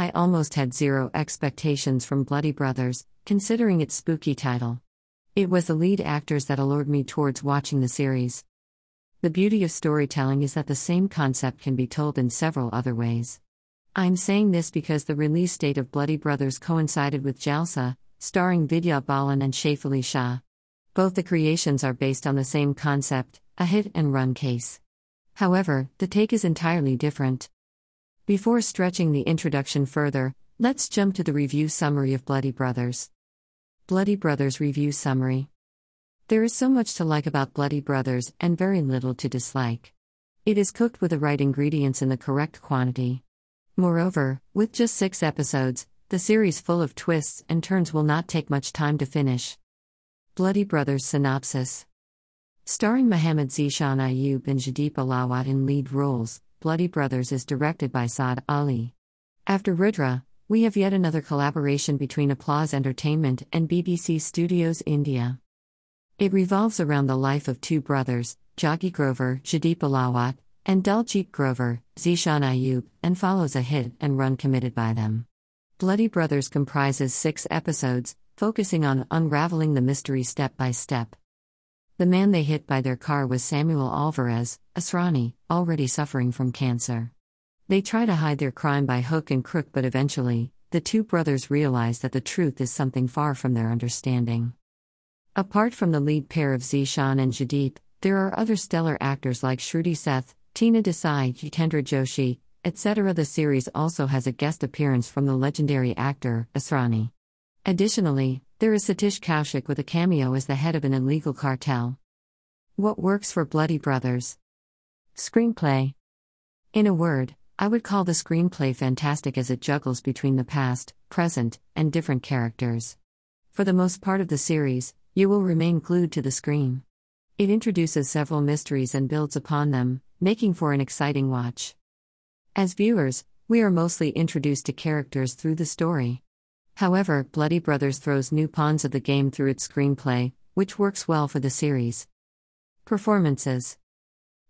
I almost had zero expectations from Bloody Brothers, considering its spooky title. It was the lead actors that allured me towards watching the series. The beauty of storytelling is that the same concept can be told in several other ways. I'm saying this because the release date of Bloody Brothers coincided with Jalsa, starring Vidya Balan and Shefali Shah. Both the creations are based on the same concept a hit and run case. However, the take is entirely different. Before stretching the introduction further, let's jump to the review summary of Bloody Brothers. Bloody Brothers Review Summary There is so much to like about Bloody Brothers and very little to dislike. It is cooked with the right ingredients in the correct quantity. Moreover, with just six episodes, the series full of twists and turns will not take much time to finish. Bloody Brothers Synopsis Starring Mohammad Zeeshan Ayub and Jaideep Ahlawat in lead roles, Bloody Brothers is directed by Saad Ali. After Rudra, we have yet another collaboration between Applause Entertainment and BBC Studios India. It revolves around the life of two brothers, Jaggi Grover, Jaideep Ahlawat, and Daljit Grover, Zeeshan Ayub, and follows a hit and run committed by them. Bloody Brothers comprises six episodes, focusing on unraveling the mystery step by step. The man they hit by their car was Samuel Alvarez, Asrani, already suffering from cancer. They try to hide their crime by hook and crook, but eventually, the two brothers realize that the truth is something far from their understanding. Apart from the lead pair of Zeeshan and Jaideep, there are other stellar actors like Shruti Seth, Tina Desai, Jitendra Joshi, etc. The series also has a guest appearance from the legendary actor, Asrani. Additionally, there is Satish Kaushik with a cameo as the head of an illegal cartel. What works for Bloody Brothers? Screenplay. In a word, I would call the screenplay fantastic as it juggles between the past, present, and different characters. For the most part of the series, you will remain glued to the screen. It introduces several mysteries and builds upon them, making for an exciting watch. As viewers, we are mostly introduced to characters through the story. However, Bloody Brothers throws new pawns of the game through its screenplay, which works well for the series. Performances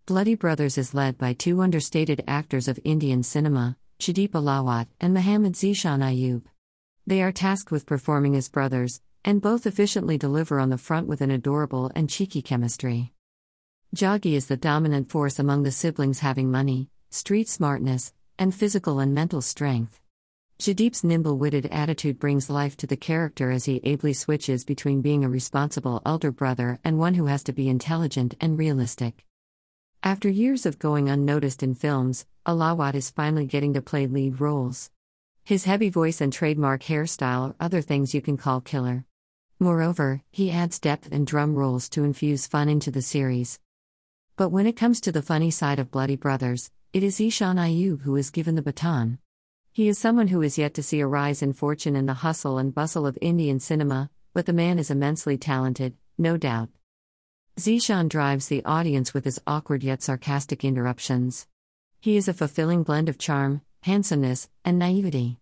Bloody Brothers is led by two understated actors of Indian cinema, Jaideep Ahlawat and Mohammad Zeeshan Ayub. They are tasked with performing as brothers, and both efficiently deliver on the front with an adorable and cheeky chemistry. Jaggi is the dominant force among the siblings, having money, street smartness, and physical and mental strength. Jaideep's nimble witted attitude brings life to the character as he ably switches between being a responsible elder brother and one who has to be intelligent and realistic. After years of going unnoticed in films, Ahlawat is finally getting to play lead roles. His heavy voice and trademark hairstyle are other things you can call killer. Moreover, he adds depth and drum rolls to infuse fun into the series. But when it comes to the funny side of Bloody Brothers, it is Zeeshan Ayub who is given the baton. He is someone who is yet to see a rise in fortune in the hustle and bustle of Indian cinema, but the man is immensely talented, no doubt. Zeeshan drives the audience with his awkward yet sarcastic interruptions. He is a fulfilling blend of charm, handsomeness, and naivety.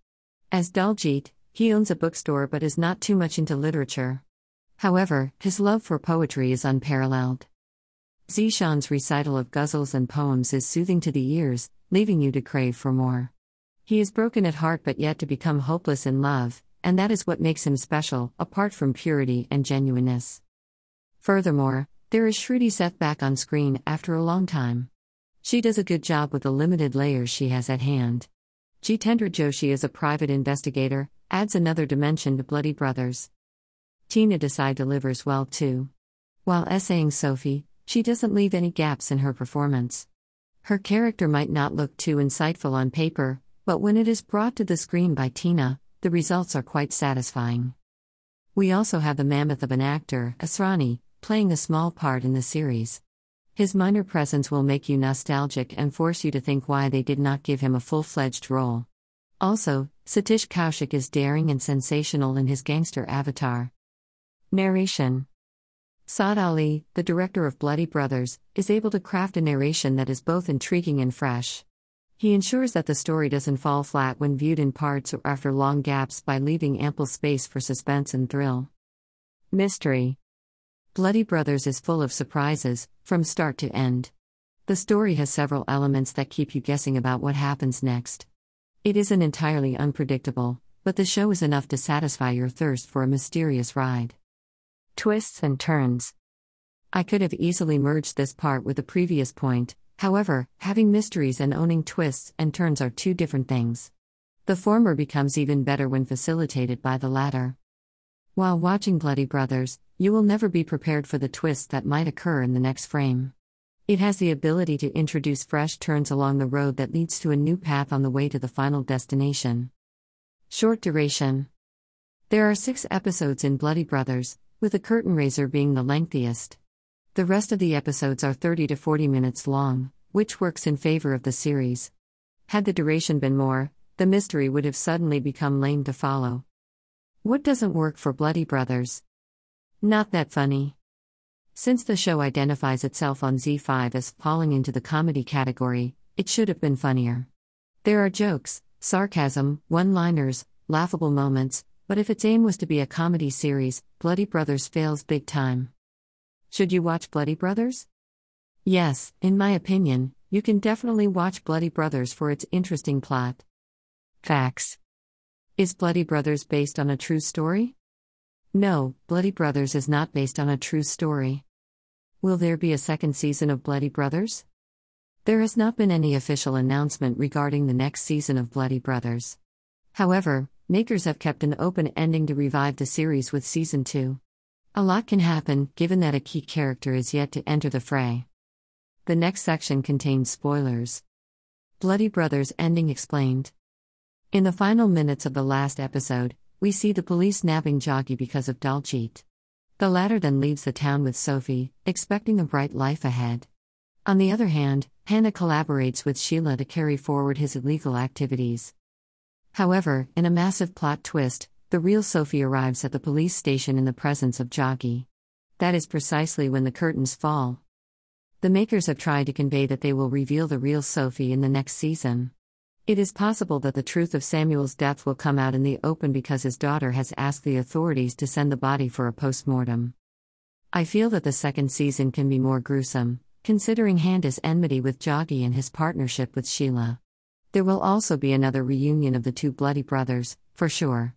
As Daljit, he owns a bookstore but is not too much into literature. However, his love for poetry is unparalleled. Zeeshan's recital of ghazals and poems is soothing to the ears, leaving you to crave for more. He is broken at heart but yet to become hopeless in love, and that is what makes him special, apart from purity and genuineness. Furthermore, there is Shruti Seth back on screen after a long time. She does a good job with the limited layers she has at hand. Jitendra Joshi is a private investigator adds another dimension to Bloody Brothers. Tina Desai delivers well too. While essaying Sophie, she doesn't leave any gaps in her performance. Her character might not look too insightful on paper, but when it is brought to the screen by Tina, the results are quite satisfying. We also have the mammoth of an actor, Asrani, playing a small part in the series. His minor presence will make you nostalgic and force you to think why they did not give him a full fledged role. Also, Satish Kaushik is daring and sensational in his gangster avatar. Narration Saad Ali, the director of Bloody Brothers, is able to craft a narration that is both intriguing and fresh. He ensures that the story doesn't fall flat when viewed in parts or after long gaps by leaving ample space for suspense and thrill. Mystery Bloody Brothers is full of surprises, from start to end. The story has several elements that keep you guessing about what happens next. It isn't entirely unpredictable, but the show is enough to satisfy your thirst for a mysterious ride. Twists and turns. I could have easily merged this part with the previous point, however, having mysteries and owning twists and turns are two different things. The former becomes even better when facilitated by the latter. While watching Bloody Brothers, you will never be prepared for the twists that might occur in the next frame. It has the ability to introduce fresh turns along the road that leads to a new path on the way to the final destination. Short duration. There are six episodes in Bloody Brothers, with the curtain raiser being the lengthiest. The rest of the episodes are 30 to 40 minutes long, which works in favor of the series. Had the duration been more, the mystery would have suddenly become lame to follow. What doesn't work for Bloody Brothers? Not that funny. Since the show identifies itself on ZEE5 as falling into the comedy category, it should have been funnier. There are jokes, sarcasm, one liners, laughable moments, but if its aim was to be a comedy series, Bloody Brothers fails big time. Should you watch Bloody Brothers? Yes, in my opinion, you can definitely watch Bloody Brothers for its interesting plot. Facts Is Bloody Brothers based on a true story? No, Bloody Brothers is not based on a true story. Will there be a second season of Bloody Brothers? There has not been any official announcement regarding the next season of Bloody Brothers. However, makers have kept an open ending to revive the series with season 2. A lot can happen, given that a key character is yet to enter the fray. The next section contains spoilers. Bloody Brothers ending explained. In the final minutes of the last episode, we see the police nabbing Jaggi because of Daljeet. The latter then leaves the town with Sophie, expecting a bright life ahead. On the other hand, Handa collaborates with Sheila to carry forward his illegal activities. However, in a massive plot twist, the real Sophie arrives at the police station in the presence of Jaggi. That is precisely when the curtains fall. The makers have tried to convey that they will reveal the real Sophie in the next season. It is possible that the truth of Samuel's death will come out in the open because his daughter has asked the authorities to send the body for a post mortem. I feel that the second season can be more gruesome, considering Handa's enmity with Jaggi and his partnership with Sheila. There will also be another reunion of the two bloody brothers, for sure.